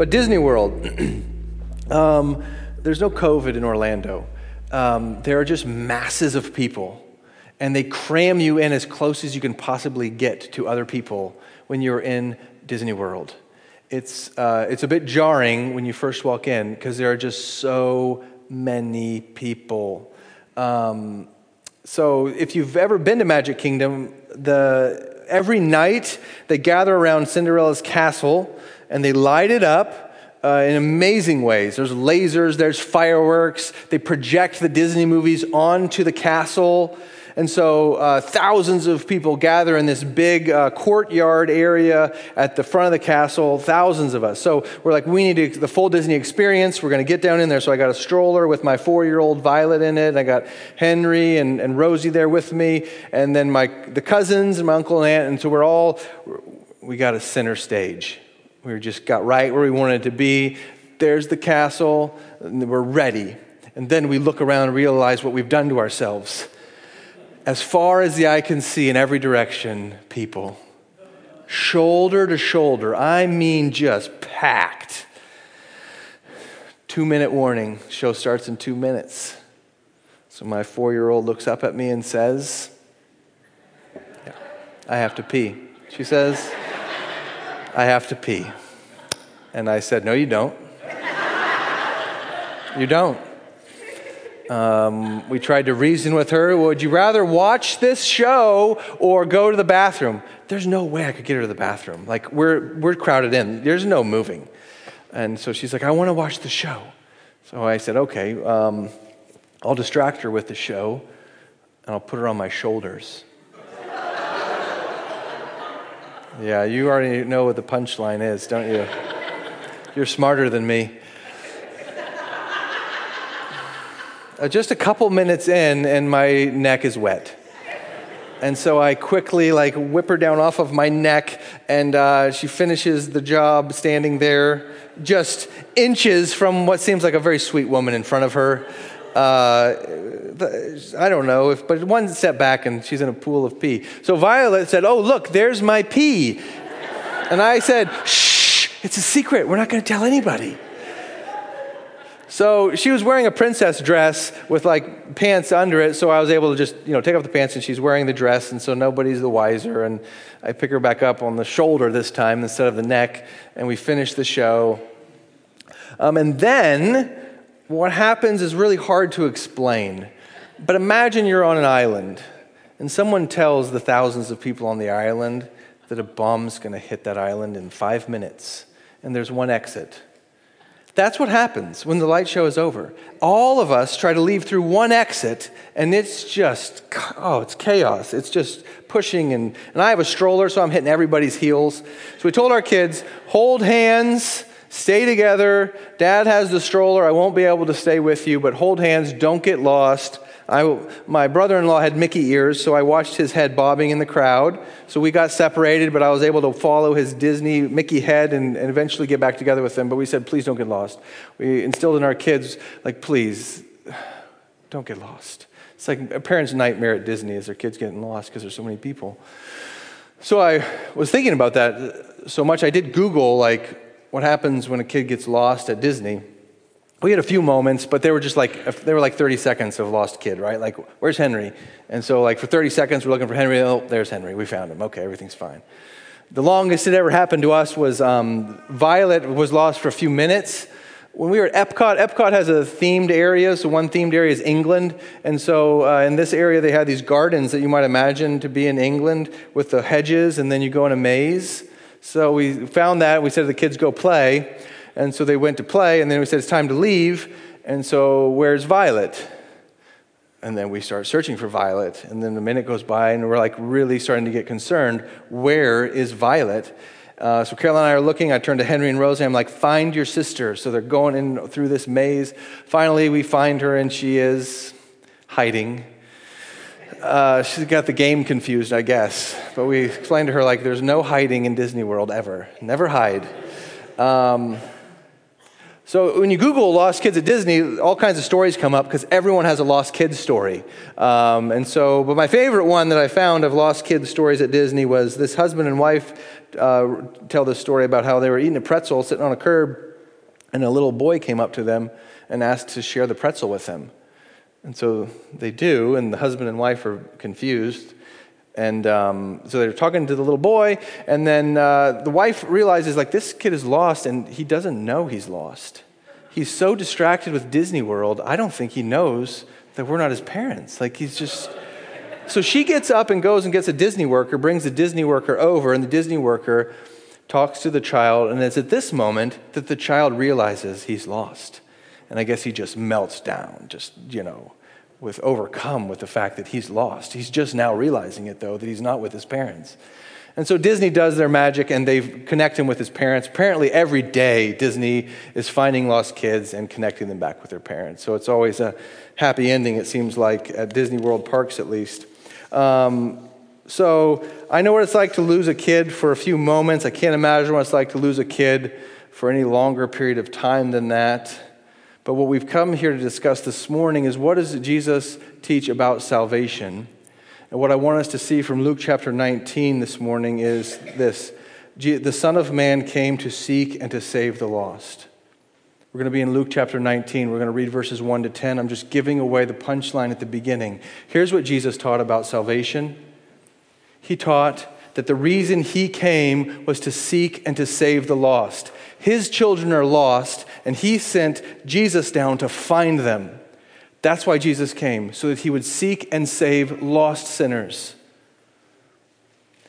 But Disney World, um, there's no COVID in Orlando. Um, there are just masses of people, and they cram you in as close as you can possibly get to other people when you're in Disney World. It's, uh, it's a bit jarring when you first walk in because there are just so many people. Um, so if you've ever been to Magic Kingdom, the, every night they gather around Cinderella's castle and they light it up uh, in amazing ways. There's lasers, there's fireworks. They project the Disney movies onto the castle. And so uh, thousands of people gather in this big uh, courtyard area at the front of the castle, thousands of us. So we're like, we need to, the full Disney experience. We're going to get down in there. So I got a stroller with my four year old Violet in it. I got Henry and, and Rosie there with me. And then my, the cousins and my uncle and aunt. And so we're all, we got a center stage. We just got right where we wanted to be. There's the castle. and we're ready. And then we look around and realize what we've done to ourselves as far as the eye can see in every direction, people. Shoulder to shoulder. I mean, just packed. Two minute warning. Show starts in two minutes. So my four year old looks up at me and says, yeah, I have to pee. She says, I have to pee. And I said, No, you don't. you don't. Um, we tried to reason with her. Would you rather watch this show or go to the bathroom? There's no way I could get her to the bathroom. Like, we're, we're crowded in, there's no moving. And so she's like, I want to watch the show. So I said, okay, um, I'll distract her with the show and I'll put her on my shoulders. Yeah, you already know what the punchline is, don't you? You're smarter than me. uh, just a couple minutes in, and my neck is wet. And so I quickly like whip her down off of my neck, and uh, she finishes the job standing there, just inches from what seems like a very sweet woman in front of her. Uh, I don't know, if, but one step back and she's in a pool of pee. So Violet said, "Oh, look, there's my pee," and I said, "Shh, it's a secret. We're not going to tell anybody." So she was wearing a princess dress with like pants under it, so I was able to just, you know, take off the pants and she's wearing the dress, and so nobody's the wiser. And I pick her back up on the shoulder this time instead of the neck, and we finish the show. Um, and then what happens is really hard to explain. But imagine you're on an island, and someone tells the thousands of people on the island that a bomb's going to hit that island in five minutes, and there's one exit. That's what happens when the light show is over. All of us try to leave through one exit, and it's just, oh, it's chaos. It's just pushing, and, and I have a stroller, so I'm hitting everybody's heels. So we told our kids, hold hands, stay together. Dad has the stroller. I won't be able to stay with you, but hold hands, don't get lost. I, my brother in law had Mickey ears, so I watched his head bobbing in the crowd. So we got separated, but I was able to follow his Disney Mickey head and, and eventually get back together with him. But we said, please don't get lost. We instilled in our kids, like, please, don't get lost. It's like a parent's nightmare at Disney is their kids getting lost because there's so many people. So I was thinking about that so much. I did Google, like, what happens when a kid gets lost at Disney we had a few moments, but they were just like they were like 30 seconds of lost kid, right? Like, where's Henry? And so, like for 30 seconds, we're looking for Henry. Oh, there's Henry. We found him. Okay, everything's fine. The longest it ever happened to us was um, Violet was lost for a few minutes. When we were at Epcot, Epcot has a themed area. So one themed area is England, and so uh, in this area they had these gardens that you might imagine to be in England with the hedges, and then you go in a maze. So we found that. We said to the kids, "Go play." And so they went to play, and then we said, It's time to leave. And so, where's Violet? And then we start searching for Violet. And then a minute goes by, and we're like really starting to get concerned. Where is Violet? Uh, so Carol and I are looking. I turn to Henry and Rosie. I'm like, find your sister. So they're going in through this maze. Finally, we find her, and she is hiding. Uh, she's got the game confused, I guess. But we explained to her, like, there's no hiding in Disney World ever. Never hide. Um, so when you Google lost kids at Disney, all kinds of stories come up because everyone has a lost kids story. Um, and so, but my favorite one that I found of lost kids stories at Disney was this husband and wife uh, tell this story about how they were eating a pretzel sitting on a curb, And a little boy came up to them and asked to share the pretzel with them. And so they do, and the husband and wife are confused. And um, so they're talking to the little boy, and then uh, the wife realizes, like, this kid is lost, and he doesn't know he's lost. He's so distracted with Disney World, I don't think he knows that we're not his parents. Like, he's just. So she gets up and goes and gets a Disney worker, brings the Disney worker over, and the Disney worker talks to the child. And it's at this moment that the child realizes he's lost. And I guess he just melts down, just, you know, with overcome with the fact that he's lost. He's just now realizing it, though, that he's not with his parents. And so Disney does their magic and they connect him with his parents. Apparently, every day, Disney is finding lost kids and connecting them back with their parents. So it's always a happy ending, it seems like, at Disney World parks at least. Um, so I know what it's like to lose a kid for a few moments. I can't imagine what it's like to lose a kid for any longer period of time than that. But what we've come here to discuss this morning is what does Jesus teach about salvation? And what I want us to see from Luke chapter 19 this morning is this the Son of Man came to seek and to save the lost. We're going to be in Luke chapter 19. We're going to read verses 1 to 10. I'm just giving away the punchline at the beginning. Here's what Jesus taught about salvation He taught that the reason He came was to seek and to save the lost. His children are lost, and he sent Jesus down to find them. That's why Jesus came, so that he would seek and save lost sinners.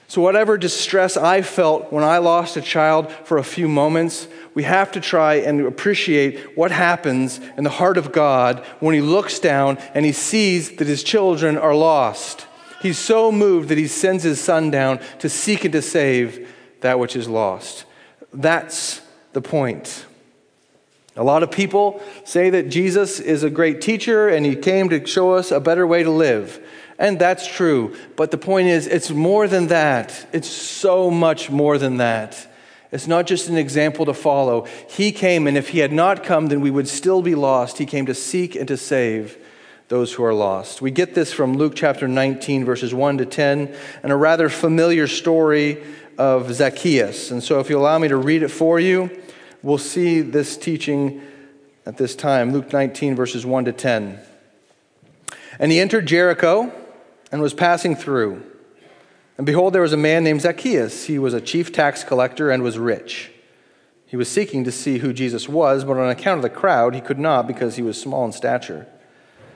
So, whatever distress I felt when I lost a child for a few moments, we have to try and appreciate what happens in the heart of God when He looks down and He sees that His children are lost. He's so moved that He sends His Son down to seek and to save that which is lost. That's the point. A lot of people say that Jesus is a great teacher and he came to show us a better way to live. And that's true. But the point is, it's more than that. It's so much more than that. It's not just an example to follow. He came, and if he had not come, then we would still be lost. He came to seek and to save those who are lost. We get this from Luke chapter 19, verses 1 to 10, and a rather familiar story of Zacchaeus. And so, if you allow me to read it for you, we'll see this teaching at this time. Luke 19, verses 1 to 10. And he entered Jericho and was passing through. And behold, there was a man named Zacchaeus. He was a chief tax collector and was rich. He was seeking to see who Jesus was, but on account of the crowd, he could not because he was small in stature.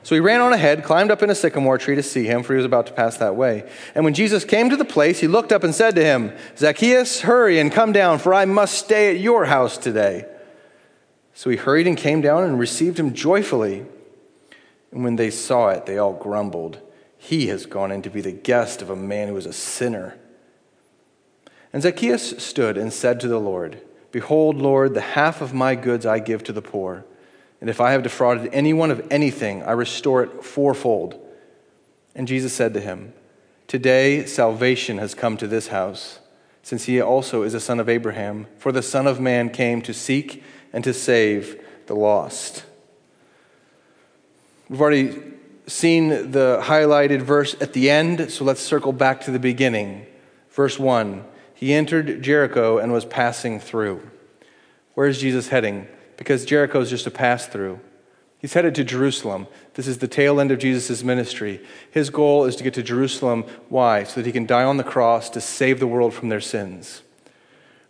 So he ran on ahead, climbed up in a sycamore tree to see him, for he was about to pass that way. And when Jesus came to the place, he looked up and said to him, Zacchaeus, hurry and come down, for I must stay at your house today. So he hurried and came down and received him joyfully. And when they saw it, they all grumbled, He has gone in to be the guest of a man who is a sinner. And Zacchaeus stood and said to the Lord, Behold, Lord, the half of my goods I give to the poor. And if I have defrauded anyone of anything, I restore it fourfold. And Jesus said to him, Today salvation has come to this house, since he also is a son of Abraham. For the Son of Man came to seek and to save the lost. We've already seen the highlighted verse at the end, so let's circle back to the beginning. Verse 1 He entered Jericho and was passing through. Where is Jesus heading? Because Jericho is just a pass through. He's headed to Jerusalem. This is the tail end of Jesus' ministry. His goal is to get to Jerusalem. Why? So that he can die on the cross to save the world from their sins.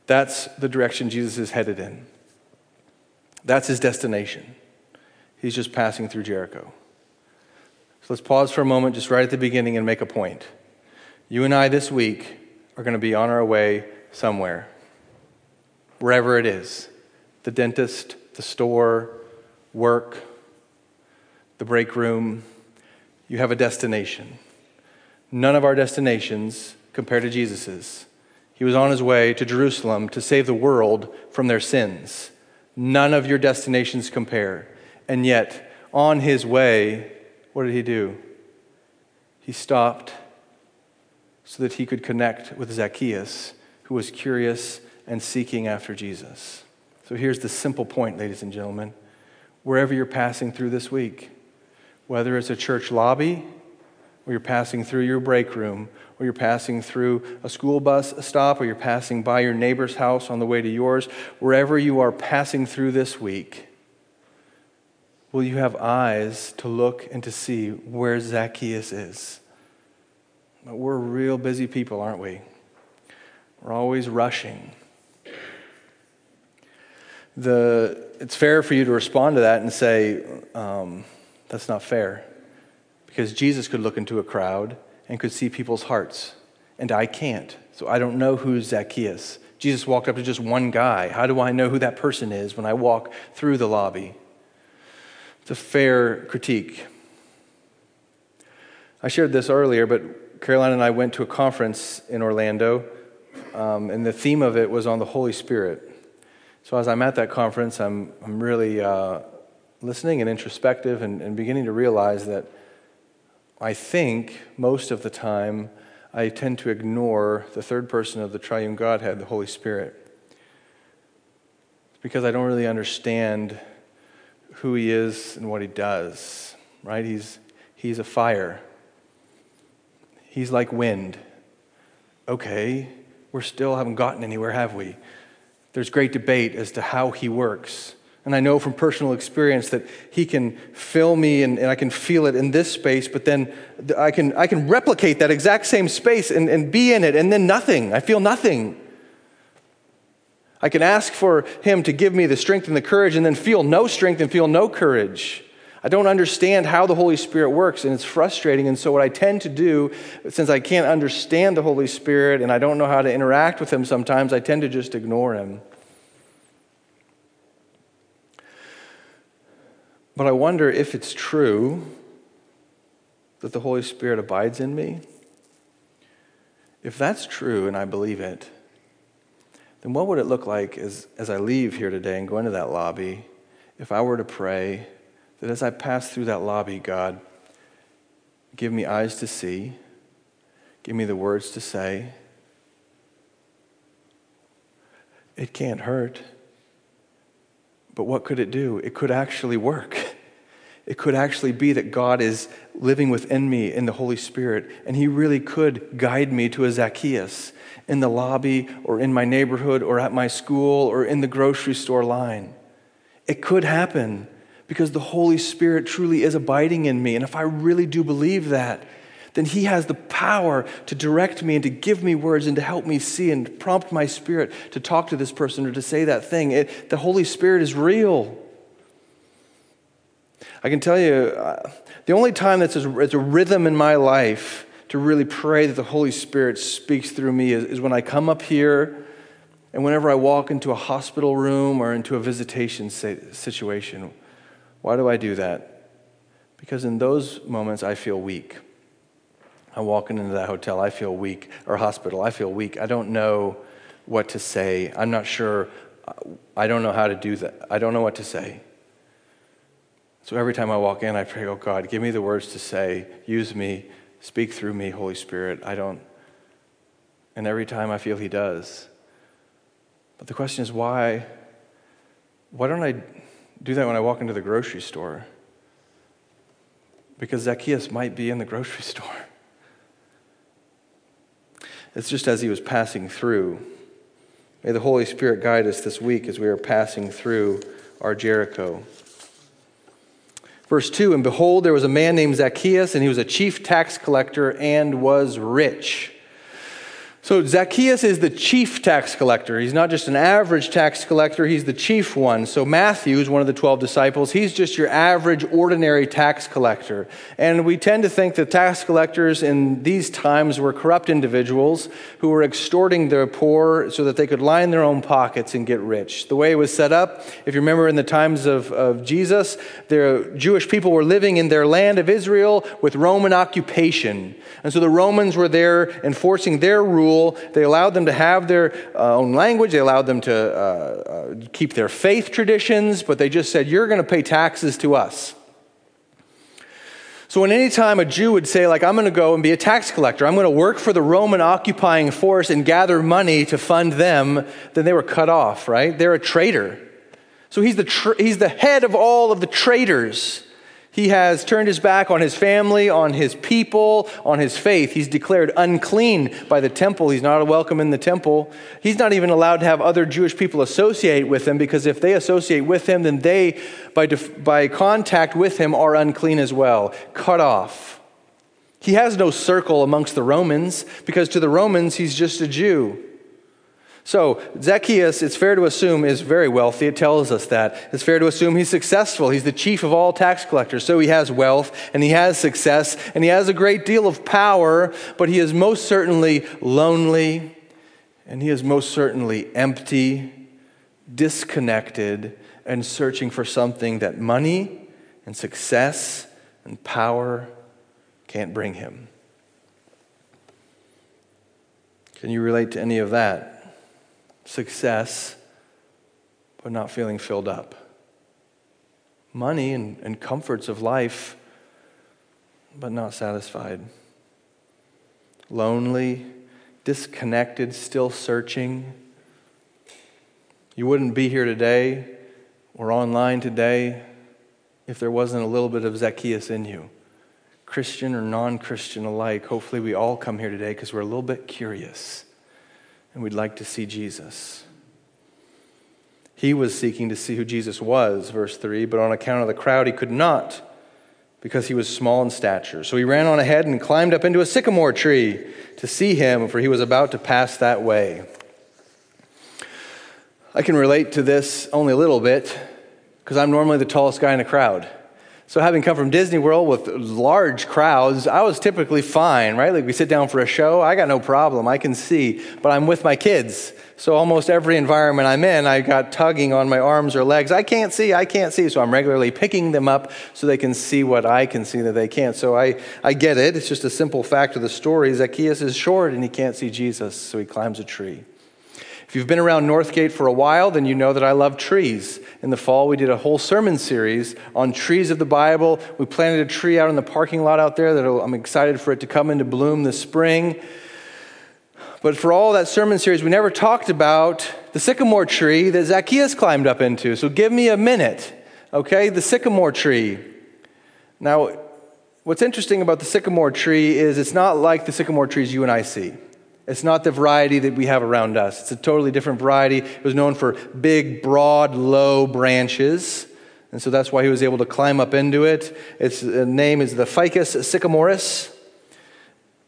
That's the direction Jesus is headed in. That's his destination. He's just passing through Jericho. So let's pause for a moment, just right at the beginning, and make a point. You and I this week are going to be on our way somewhere, wherever it is the dentist, the store, work, the break room. You have a destination. None of our destinations compare to Jesus's. He was on his way to Jerusalem to save the world from their sins. None of your destinations compare. And yet, on his way, what did he do? He stopped so that he could connect with Zacchaeus, who was curious and seeking after Jesus. So here's the simple point, ladies and gentlemen. Wherever you're passing through this week, whether it's a church lobby, or you're passing through your break room, or you're passing through a school bus stop, or you're passing by your neighbor's house on the way to yours, wherever you are passing through this week, will you have eyes to look and to see where Zacchaeus is? We're real busy people, aren't we? We're always rushing. The, it's fair for you to respond to that and say, um, that's not fair. Because Jesus could look into a crowd and could see people's hearts, and I can't. So I don't know who's Zacchaeus. Jesus walked up to just one guy. How do I know who that person is when I walk through the lobby? It's a fair critique. I shared this earlier, but Caroline and I went to a conference in Orlando, um, and the theme of it was on the Holy Spirit. So as I'm at that conference, I'm, I'm really uh, listening and introspective and, and beginning to realize that I think most of the time I tend to ignore the third person of the triune Godhead, the Holy Spirit. Because I don't really understand who he is and what he does, right? He's, he's a fire. He's like wind. Okay, we still haven't gotten anywhere, have we? There's great debate as to how he works. And I know from personal experience that he can fill me and, and, I can feel it in this space, but then I can, I can replicate that exact same space and, and be in it, and then nothing. I feel nothing. I can ask for him to give me the strength and the courage, and then feel no strength and feel no courage. I don't understand how the Holy Spirit works, and it's frustrating. And so, what I tend to do, since I can't understand the Holy Spirit and I don't know how to interact with Him sometimes, I tend to just ignore Him. But I wonder if it's true that the Holy Spirit abides in me. If that's true and I believe it, then what would it look like as, as I leave here today and go into that lobby if I were to pray that as I pass through that lobby, God, give me eyes to see, give me the words to say. It can't hurt. But what could it do? It could actually work. It could actually be that God is living within me in the Holy Spirit, and He really could guide me to a Zacchaeus in the lobby or in my neighborhood or at my school or in the grocery store line. It could happen because the Holy Spirit truly is abiding in me. And if I really do believe that, then He has the power to direct me and to give me words and to help me see and prompt my spirit to talk to this person or to say that thing. It, the Holy Spirit is real. I can tell you, uh, the only time that's a, it's a rhythm in my life to really pray that the Holy Spirit speaks through me is, is when I come up here and whenever I walk into a hospital room or into a visitation situation why do I do that? Because in those moments, I feel weak. I'm walking into that hotel, I feel weak, or hospital, I feel weak. I don't know what to say. I'm not sure. Uh, I don't know how to do that. I don't know what to say. So every time I walk in, I pray, oh God, give me the words to say. Use me. Speak through me, Holy Spirit. I don't. And every time I feel He does. But the question is, why? Why don't I do that when I walk into the grocery store because Zacchaeus might be in the grocery store. It's just as he was passing through. May the Holy Spirit guide us this week as we are passing through our Jericho. Verse 2 And behold, there was a man named Zacchaeus, and he was a chief tax collector and was rich. So Zacchaeus is the chief tax collector. He's not just an average tax collector, he's the chief one. So Matthew is one of the 12 disciples. He's just your average, ordinary tax collector. And we tend to think that tax collectors in these times were corrupt individuals who were extorting the poor so that they could line their own pockets and get rich. The way it was set up, if you remember in the times of, of Jesus, the Jewish people were living in their land of Israel with Roman occupation. And so the Romans were there enforcing their rule rule. They allowed them to have their uh, own language, they allowed them to uh, uh, keep their faith traditions, but they just said, You're going to pay taxes to us. So, when any time a Jew would say, like, I'm going to go and be a tax collector, I'm going to work for the Roman occupying force and gather money to fund them, then they were cut off, right? They're a traitor. So, he's the, tra- he's the head of all of the traitors. He has turned his back on his family, on his people, on his faith. He's declared unclean by the temple. He's not welcome in the temple. He's not even allowed to have other Jewish people associate with him because if they associate with him, then they, by, def- by contact with him, are unclean as well, cut off. He has no circle amongst the Romans because to the Romans, he's just a Jew. So, Zacchaeus, it's fair to assume, is very wealthy. It tells us that. It's fair to assume he's successful. He's the chief of all tax collectors. So, he has wealth and he has success and he has a great deal of power, but he is most certainly lonely and he is most certainly empty, disconnected, and searching for something that money and success and power can't bring him. Can you relate to any of that? Success, but not feeling filled up. Money and, and comforts of life, but not satisfied. Lonely, disconnected, still searching. You wouldn't be here today or online today if there wasn't a little bit of Zacchaeus in you. Christian or non Christian alike, hopefully we all come here today because we're a little bit curious and we'd like to see Jesus. He was seeking to see who Jesus was, verse 3, but on account of the crowd, he could not because he was small in stature. So he ran on ahead and climbed up into a sycamore tree to see him, for he was about to pass that way. I can relate to this only a little bit because I'm normally the tallest guy in a crowd. So, having come from Disney World with large crowds, I was typically fine, right? Like we sit down for a show, I got no problem, I can see, but I'm with my kids. So, almost every environment I'm in, I got tugging on my arms or legs. I can't see, I can't see. So, I'm regularly picking them up so they can see what I can see that they can't. So, I, I get it. It's just a simple fact of the story. Zacchaeus is short and he can't see Jesus, so he climbs a tree. If you've been around Northgate for a while, then you know that I love trees. In the fall, we did a whole sermon series on trees of the Bible. We planted a tree out in the parking lot out there that I'm excited for it to come into bloom this spring. But for all that sermon series, we never talked about the sycamore tree that Zacchaeus climbed up into. So give me a minute, okay? The sycamore tree. Now, what's interesting about the sycamore tree is it's not like the sycamore trees you and I see. It's not the variety that we have around us. It's a totally different variety. It was known for big, broad, low branches. And so that's why he was able to climb up into it. Its uh, name is the Ficus sycomorus.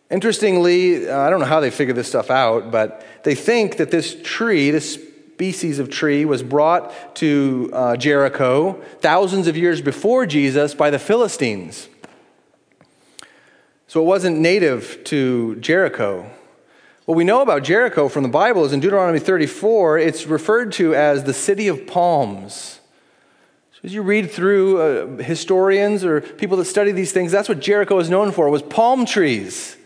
Interestingly, uh, I don't know how they figured this stuff out, but they think that this tree, this species of tree, was brought to uh, Jericho thousands of years before Jesus by the Philistines. So it wasn't native to Jericho. What we know about Jericho from the Bible is in Deuteronomy 34, it's referred to as the city of palms. So as you read through uh, historians or people that study these things, that's what Jericho is known for, was palm trees.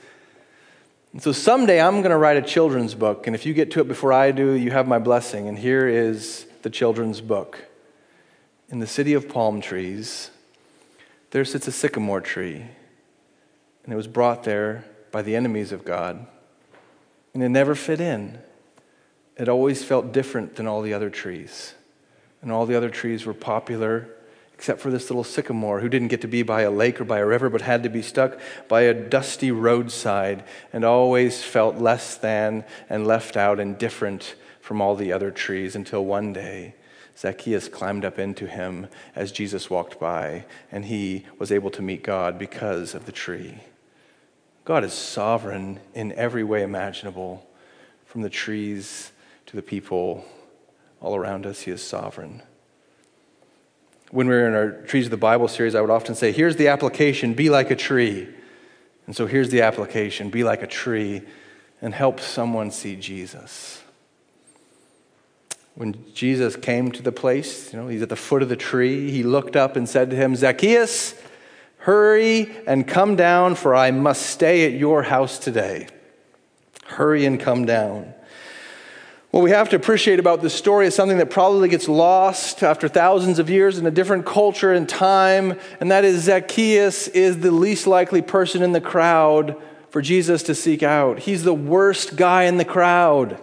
And so someday I'm going to write a children's book, and if you get to it before I do, you have my blessing. And here is the children's book. In the city of palm trees, there sits a sycamore tree, and it was brought there by the enemies of God and it never fit in. It always felt different than all the other trees. And all the other trees were popular, except for this little sycamore who didn't get to be by a lake or by a river, but had to be stuck by a dusty roadside and always felt less than and left out and different from all the other trees until one day. Zacchaeus climbed up into him as Jesus walked by, and he was able to meet God because of the tree. God is sovereign in every way imaginable, from the trees to the people all around us. He is sovereign. When we were in our Trees of the Bible series, I would often say, Here's the application be like a tree. And so here's the application be like a tree and help someone see Jesus. When Jesus came to the place, you know, he's at the foot of the tree, he looked up and said to him, Zacchaeus, Hurry and come down, for I must stay at your house today. Hurry and come down. What we have to appreciate about this story is something that probably gets lost after thousands of years in a different culture and time, and that is Zacchaeus is the least likely person in the crowd for Jesus to seek out. He's the worst guy in the crowd.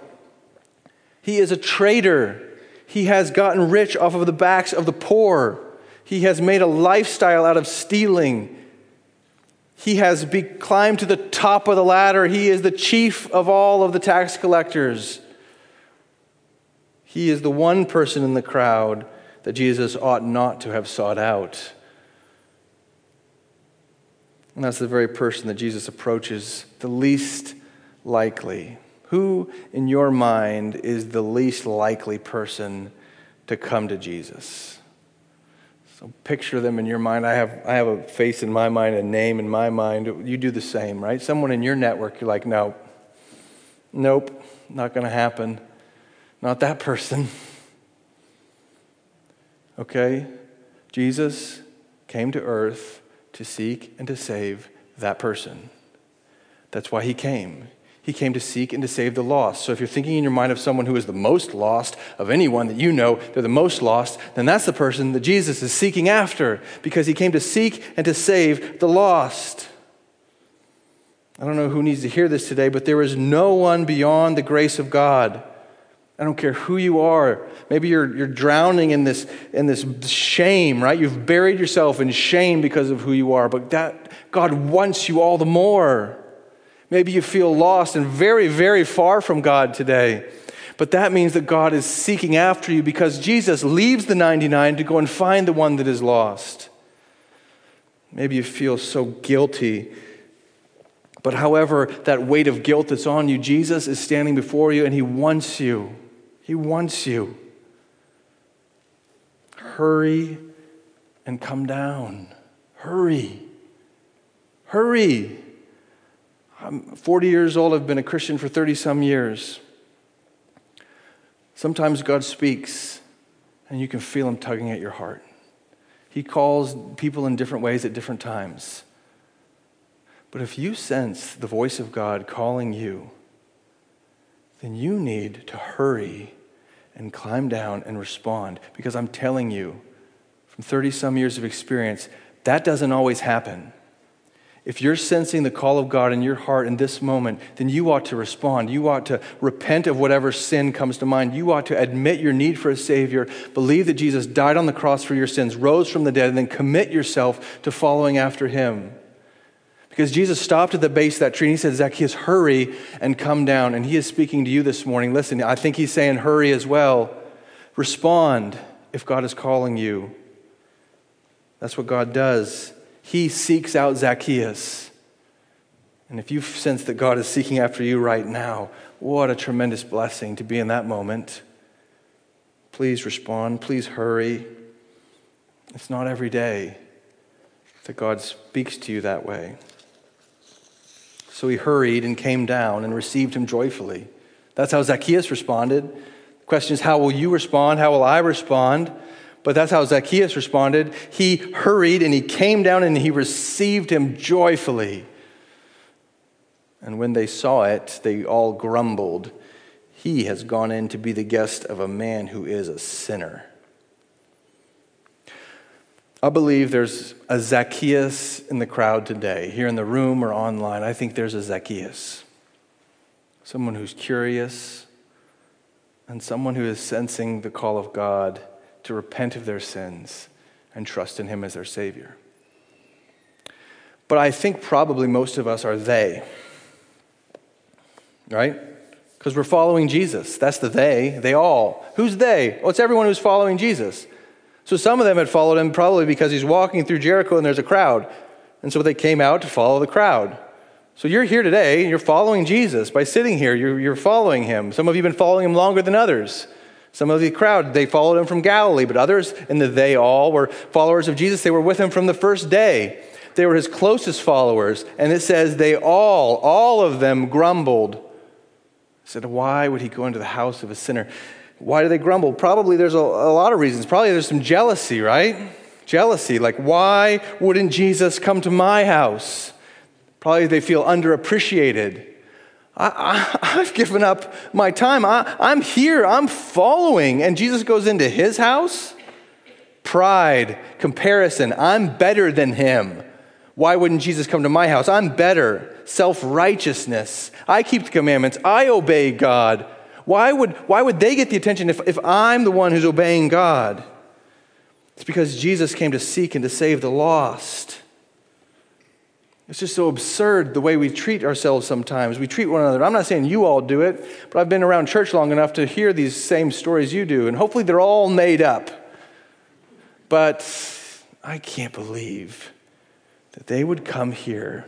He is a traitor. He has gotten rich off of the backs of the poor. He has made a lifestyle out of stealing. He has be- climbed to the top of the ladder. He is the chief of all of the tax collectors. He is the one person in the crowd that Jesus ought not to have sought out. And that's the very person that Jesus approaches the least likely. Who, in your mind, is the least likely person to come to Jesus? So picture them in your mind. I have, I have a face in my mind, a name in my mind. You do the same, right? Someone in your network, you're like, no, nope, not going to happen. Not that person. Okay? Jesus came to earth to seek and to save that person. That's why he came. He came to seek and to save the lost. So if you're thinking in your mind of someone who is the most lost of anyone that you know, they're the most lost, then that's the person that Jesus is seeking after because he came to seek and to save the lost. I don't know who needs to hear this today, but there is no one beyond the grace of God. I don't care who you are. Maybe you're, you're drowning in this, in this shame, right? You've buried yourself in shame because of who you are, but that, God wants you all the more. Maybe you feel lost and very, very far from God today. But that means that God is seeking after you because Jesus leaves the 99 to go and find the one that is lost. Maybe you feel so guilty. But however, that weight of guilt that's on you, Jesus is standing before you and he wants you. He wants you. Hurry and come down. Hurry. Hurry. I'm 40 years old. I've been a Christian for 30 some years. Sometimes God speaks and you can feel Him tugging at your heart. He calls people in different ways at different times. But if you sense the voice of God calling you, then you need to hurry and climb down and respond. Because I'm telling you, from 30 some years of experience, that doesn't always happen. If you're sensing the call of God in your heart in this moment, then you ought to respond. You ought to repent of whatever sin comes to mind. You ought to admit your need for a Savior, believe that Jesus died on the cross for your sins, rose from the dead, and then commit yourself to following after Him. Because Jesus stopped at the base of that tree and He said, Zacchaeus, hurry and come down. And He is speaking to you this morning. Listen, I think He's saying, hurry as well. Respond if God is calling you. That's what God does he seeks out Zacchaeus. And if you sense that God is seeking after you right now, what a tremendous blessing to be in that moment. Please respond. Please hurry. It's not every day that God speaks to you that way. So he hurried and came down and received him joyfully. That's how Zacchaeus responded. The question is, how will you respond? How will I respond? But that's how Zacchaeus responded. He hurried and he came down and he received him joyfully. And when they saw it, they all grumbled. He has gone in to be the guest of a man who is a sinner. I believe there's a Zacchaeus in the crowd today, here in the room or online. I think there's a Zacchaeus. Someone who's curious and someone who is sensing the call of God to repent of their sins and trust in Him as their Savior. But I think probably most of us are they, right? Because we're following Jesus. That's the they, they all. Who's they? Well, it's everyone who's following Jesus. So some of them had followed him probably because he's walking through Jericho and there's a crowd. And so they came out to follow the crowd. So you're here today and you're following Jesus by sitting here. You're, you're following him. Some of you have been following him longer than others. Some of the crowd, they followed him from Galilee, but others, and the they all, were followers of Jesus. They were with him from the first day. They were his closest followers. And it says they all, all of them grumbled. Said, why would he go into the house of a sinner? Why do they grumble? Probably there's a, a lot of reasons. Probably there's some jealousy, right? Jealousy. Like, why wouldn't Jesus come to my house? Probably they feel underappreciated. I, have given up my time. I, I'm here. I'm following. And Jesus goes into his house? Pride, comparison. I'm better than him. Why wouldn't Jesus come to my house? I'm better. Self righteousness. I keep the commandments. I obey God. Why would, why would they get the attention if, if I'm the one who's obeying God? It's because Jesus came to seek and to save the lost. It's just so absurd the way we treat ourselves sometimes. We treat one another. I'm not saying you all do it, but I've been around church long enough to hear these same stories you do, and hopefully they're all made up. But I can't believe that they would come here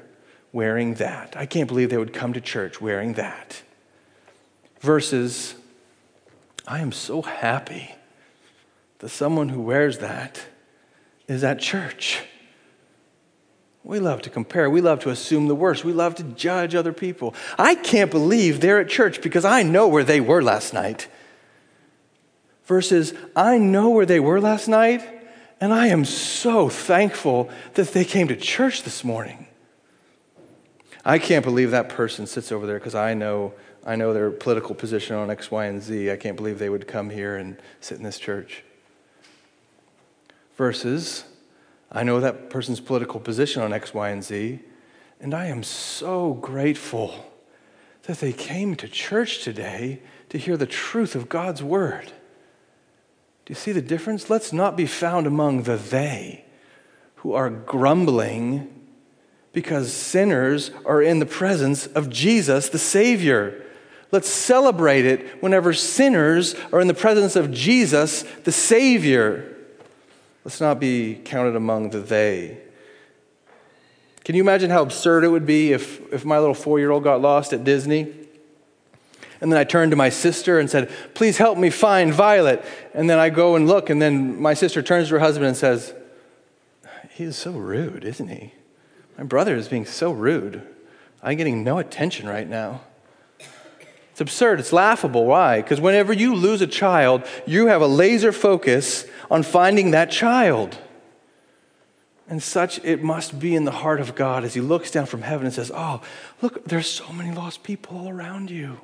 wearing that. I can't believe they would come to church wearing that. Versus, I am so happy that someone who wears that is at church. We love to compare. We love to assume the worst. We love to judge other people. I can't believe they're at church because I know where they were last night. Versus, I know where they were last night, and I am so thankful that they came to church this morning. I can't believe that person sits over there because I know, I know their political position on X, Y, and Z. I can't believe they would come here and sit in this church. Versus, I know that person's political position on X, Y, and Z, and I am so grateful that they came to church today to hear the truth of God's word. Do you see the difference? Let's not be found among the they who are grumbling because sinners are in the presence of Jesus, the Savior. Let's celebrate it whenever sinners are in the presence of Jesus, the Savior. Let's not be counted among the they. Can you imagine how absurd it would be if, if my little four year old got lost at Disney? And then I turned to my sister and said, Please help me find Violet. And then I go and look, and then my sister turns to her husband and says, He is so rude, isn't he? My brother is being so rude. I'm getting no attention right now. It's absurd. It's laughable. Why? Because whenever you lose a child, you have a laser focus on finding that child. And such it must be in the heart of God as He looks down from heaven and says, Oh, look, there's so many lost people all around you.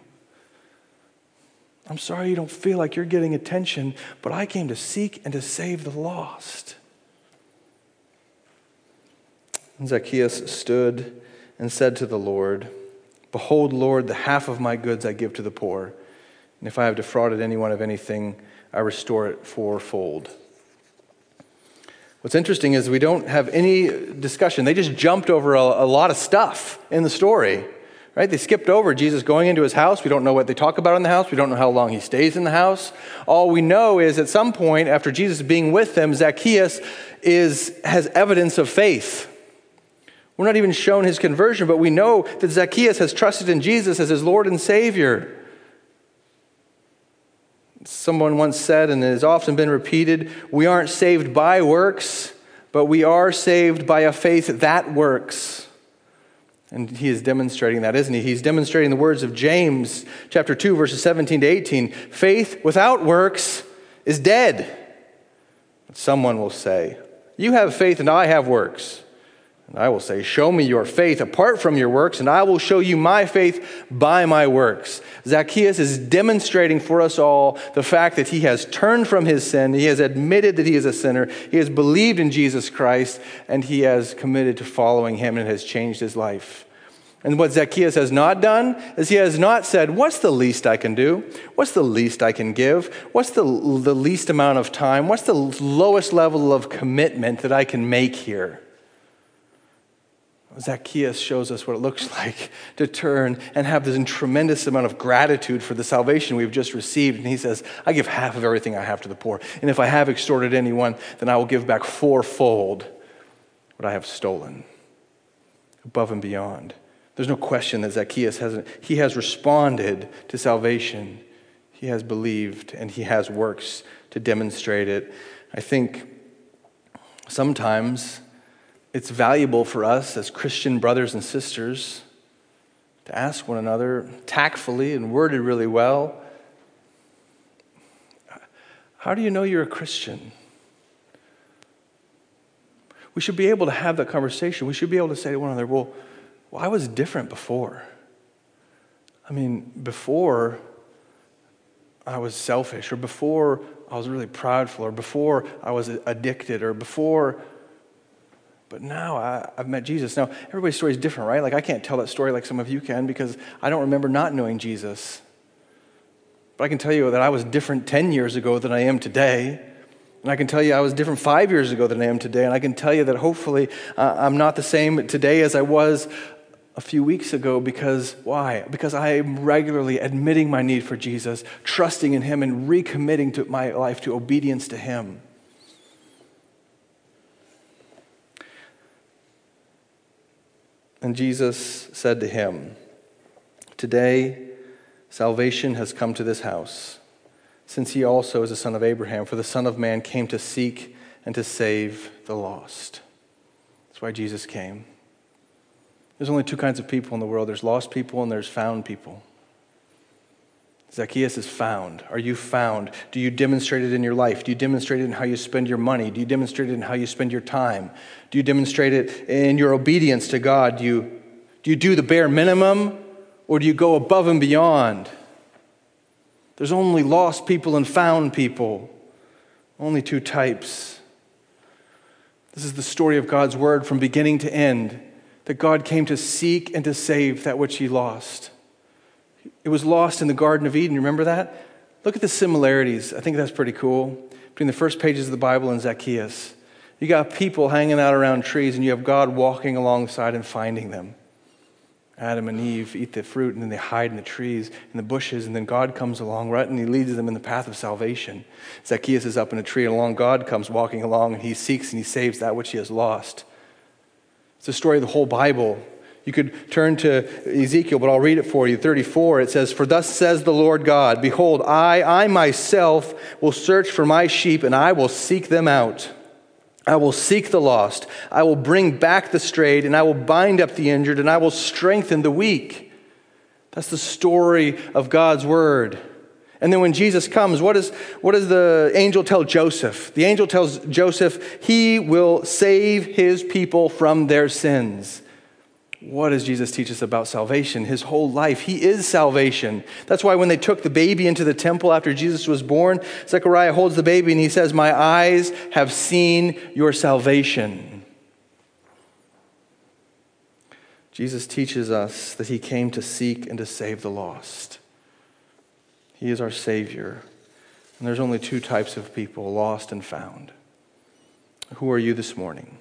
I'm sorry you don't feel like you're getting attention, but I came to seek and to save the lost. And Zacchaeus stood and said to the Lord, Behold, Lord, the half of my goods I give to the poor, and if I have defrauded anyone of anything, I restore it fourfold. What's interesting is we don't have any discussion. They just jumped over a, a, lot of stuff in the story, right? They skipped over Jesus going into his house. We don't know what they talk about in the house. We don't know how long he stays in the house. All we know is at some point after Jesus being with them, Zacchaeus is, has evidence of faith. We're not even shown his conversion, but we know that Zacchaeus has trusted in Jesus as his Lord and Savior. Someone once said, and it has often been repeated, we aren't saved by works, but we are saved by a faith that works. And he is demonstrating that, isn't he? He's demonstrating the words of James chapter 2 verses 17 to 18. Faith without works is dead. Someone will say, "You have faith and I have works." And I will say, Show me your faith apart from your works, and I will show you my faith by my works. Zacchaeus is demonstrating for us all the fact that he has turned from his sin, he has admitted that he is a sinner, he has believed in Jesus Christ, and he has committed to following him and has changed his life. And what Zacchaeus has not done is he has not said, What's the least I can do? What's the least I can give? What's the, the least amount of time? What's the lowest level of commitment that I can make here? Zacchaeus shows us what it looks like to turn and have this tremendous amount of gratitude for the salvation we've just received. And he says, I give half of everything I have to the poor. And if I have extorted anyone, then I will give back fourfold what I have stolen, above and beyond. There's no question that Zacchaeus hasn't, he has responded to salvation. He has believed and he has works to demonstrate it. I think sometimes it's valuable for us as Christian brothers and sisters to ask one another tactfully and worded really well How do you know you're a Christian? We should be able to have that conversation. We should be able to say to one another, Well, well I was different before. I mean, before I was selfish, or before I was really proudful, or before I was addicted, or before but now I, have met Jesus. Now, everybody's story is different, right? Like, I can't tell that story like some of you can because I don't remember not knowing Jesus. But I can tell you that I was different 10 years ago than I am today. And I can tell you I was different five years ago than I am today. And I can tell you that hopefully uh, I'm not the same today as I was a few weeks ago because why? Because I am regularly admitting my need for Jesus, trusting in Him, and recommitting to my life to obedience to Him. And Jesus said to him, Today salvation has come to this house, since he also is a son of Abraham, for the Son of Man came to seek and to save the lost. That's why Jesus came. There's only two kinds of people in the world there's lost people and there's found people. Zacchaeus is found. Are you found? Do you demonstrate it in your life? Do you demonstrate it in how you spend your money? Do you demonstrate it in how you spend your time? Do you demonstrate it in your obedience to God? Do you do, you do the bare minimum or do you go above and beyond? There's only lost people and found people, only two types. This is the story of God's word from beginning to end that God came to seek and to save that which he lost. It was lost in the Garden of Eden. Remember that? Look at the similarities. I think that's pretty cool. Between the first pages of the Bible and Zacchaeus. You got people hanging out around trees, and you have God walking alongside and finding them. Adam and Eve eat the fruit, and then they hide in the trees, in the bushes, and then God comes along, right, and He leads them in the path of salvation. Zacchaeus is up in a tree, and along God comes walking along, and He seeks and He saves that which He has lost. It's the story of the whole Bible. You could turn to Ezekiel, but I'll read it for you. 34, it says, For thus says the Lord God, Behold, I, I myself will search for my sheep, and I will seek them out. I will seek the lost. I will bring back the strayed, and I will bind up the injured, and I will strengthen the weak. That's the story of God's word. And then when Jesus comes, what, is, what does the angel tell Joseph? The angel tells Joseph, He will save his people from their sins. What does Jesus teach us about salvation? His whole life. He is salvation. That's why when they took the baby into the temple after Jesus was born, Zechariah holds the baby and he says, My eyes have seen your salvation. Jesus teaches us that he came to seek and to save the lost. He is our Savior. And there's only two types of people lost and found. Who are you this morning?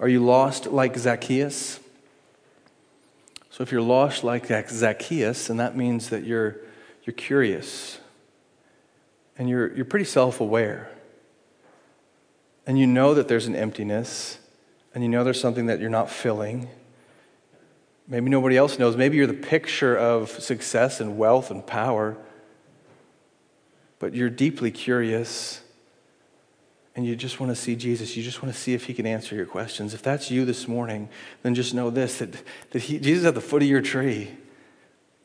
Are you lost like Zacchaeus? So if you're lost like Zacchaeus, then that means that you're, you're curious and you're, you're pretty self aware. And you know that there's an emptiness and you know there's something that you're not filling. Maybe nobody else knows. Maybe you're the picture of success and wealth and power, but you're deeply curious and you just want to see Jesus, you just want to see if he can answer your questions. If that's you this morning, then just know this that, that he, Jesus is at the foot of your tree,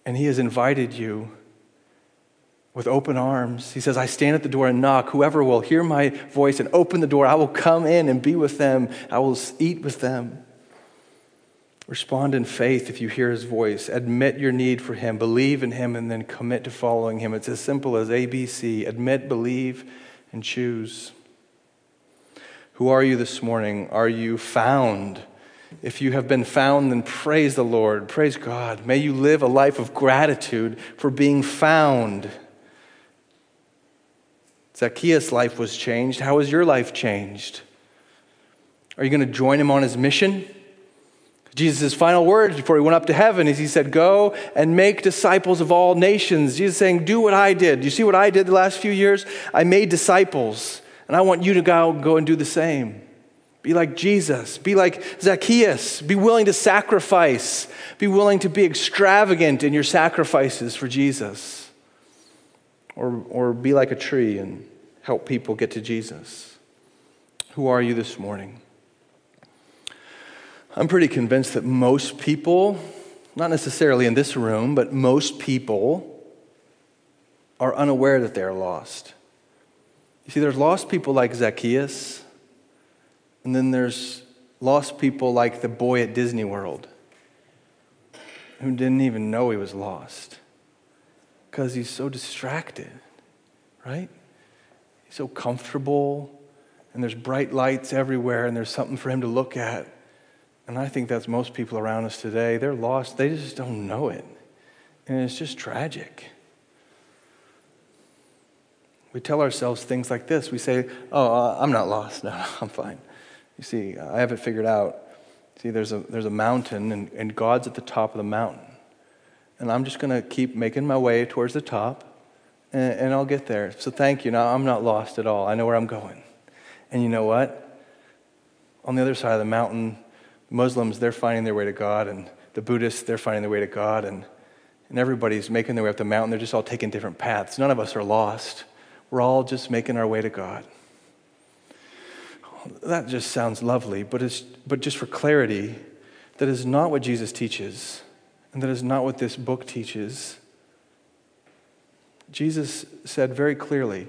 and he has invited you with open arms. He says, I stand at the door and knock. Whoever will hear my voice and open the door, I will come in and be with them, I will eat with them. Respond in faith if you hear his voice. Admit your need for him. Believe in him and then commit to following him. It's as simple as ABC admit, believe, and choose. Who are you this morning? Are you found? If you have been found, then praise the Lord. Praise God. May you live a life of gratitude for being found. Zacchaeus' life was changed. How has your life changed? Are you going to join him on his mission? Jesus' final words before he went up to heaven is he said, Go and make disciples of all nations. Jesus saying, Do what I did. You see what I did the last few years? I made disciples. And I want you to go, go and do the same. Be like Jesus. Be like Zacchaeus. Be willing to sacrifice. Be willing to be extravagant in your sacrifices for Jesus. Or, or be like a tree and help people get to Jesus. Who are you this morning? I'm pretty convinced that most people, not necessarily in this room, but most people are unaware that they're lost. You see, there's lost people like Zacchaeus, and then there's lost people like the boy at Disney World who didn't even know he was lost because he's so distracted, right? He's so comfortable, and there's bright lights everywhere, and there's something for him to look at. And I think that's most people around us today. They're lost, they just don't know it. And it's just tragic. We tell ourselves things like this. We say, Oh, uh, I'm not lost. No, I'm fine. You see, I have it figured out. See, there's a, there's a mountain, and, and God's at the top of the mountain. And I'm just going to keep making my way towards the top, and, and I'll get there. So thank you. Now, I'm not lost at all. I know where I'm going. And you know what? On the other side of the mountain, Muslims, they're finding their way to God, and the Buddhists, they're finding their way to God, and, and everybody's making their way up the mountain. They're just all taking different paths. None of us are lost. We're all just making our way to God. That just sounds lovely, but, it's, but just for clarity, that is not what Jesus teaches, and that is not what this book teaches. Jesus said very clearly,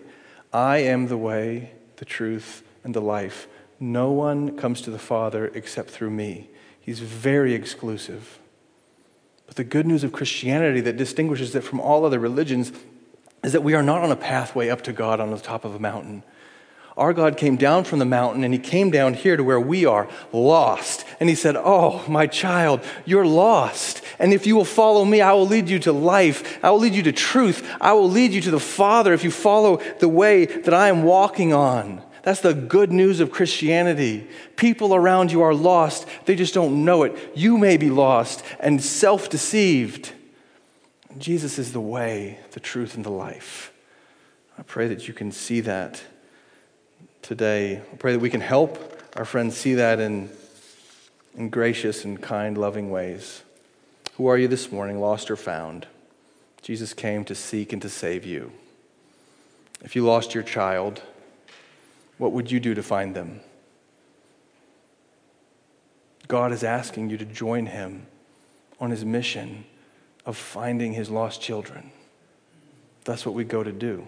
I am the way, the truth, and the life. No one comes to the Father except through me. He's very exclusive. But the good news of Christianity that distinguishes it from all other religions is that we are not on a pathway up to God on the top of a mountain. Our God came down from the mountain and he came down here to where we are lost. And he said, Oh, my child, you're lost. And if you will follow me, I will lead you to life. I will lead you to truth. I will lead you to the Father if you follow the way that I am walking on. That's the good news of Christianity. People around you are lost, they just don't know it. You may be lost and self deceived. Jesus is the way, the truth, and the life. I pray that you can see that today. I pray that we can help our friends see that in, in gracious and kind, loving ways. Who are you this morning, lost or found? Jesus came to seek and to save you. If you lost your child, what would you do to find them? God is asking you to join him on his mission of finding his lost children. That's what we go to do.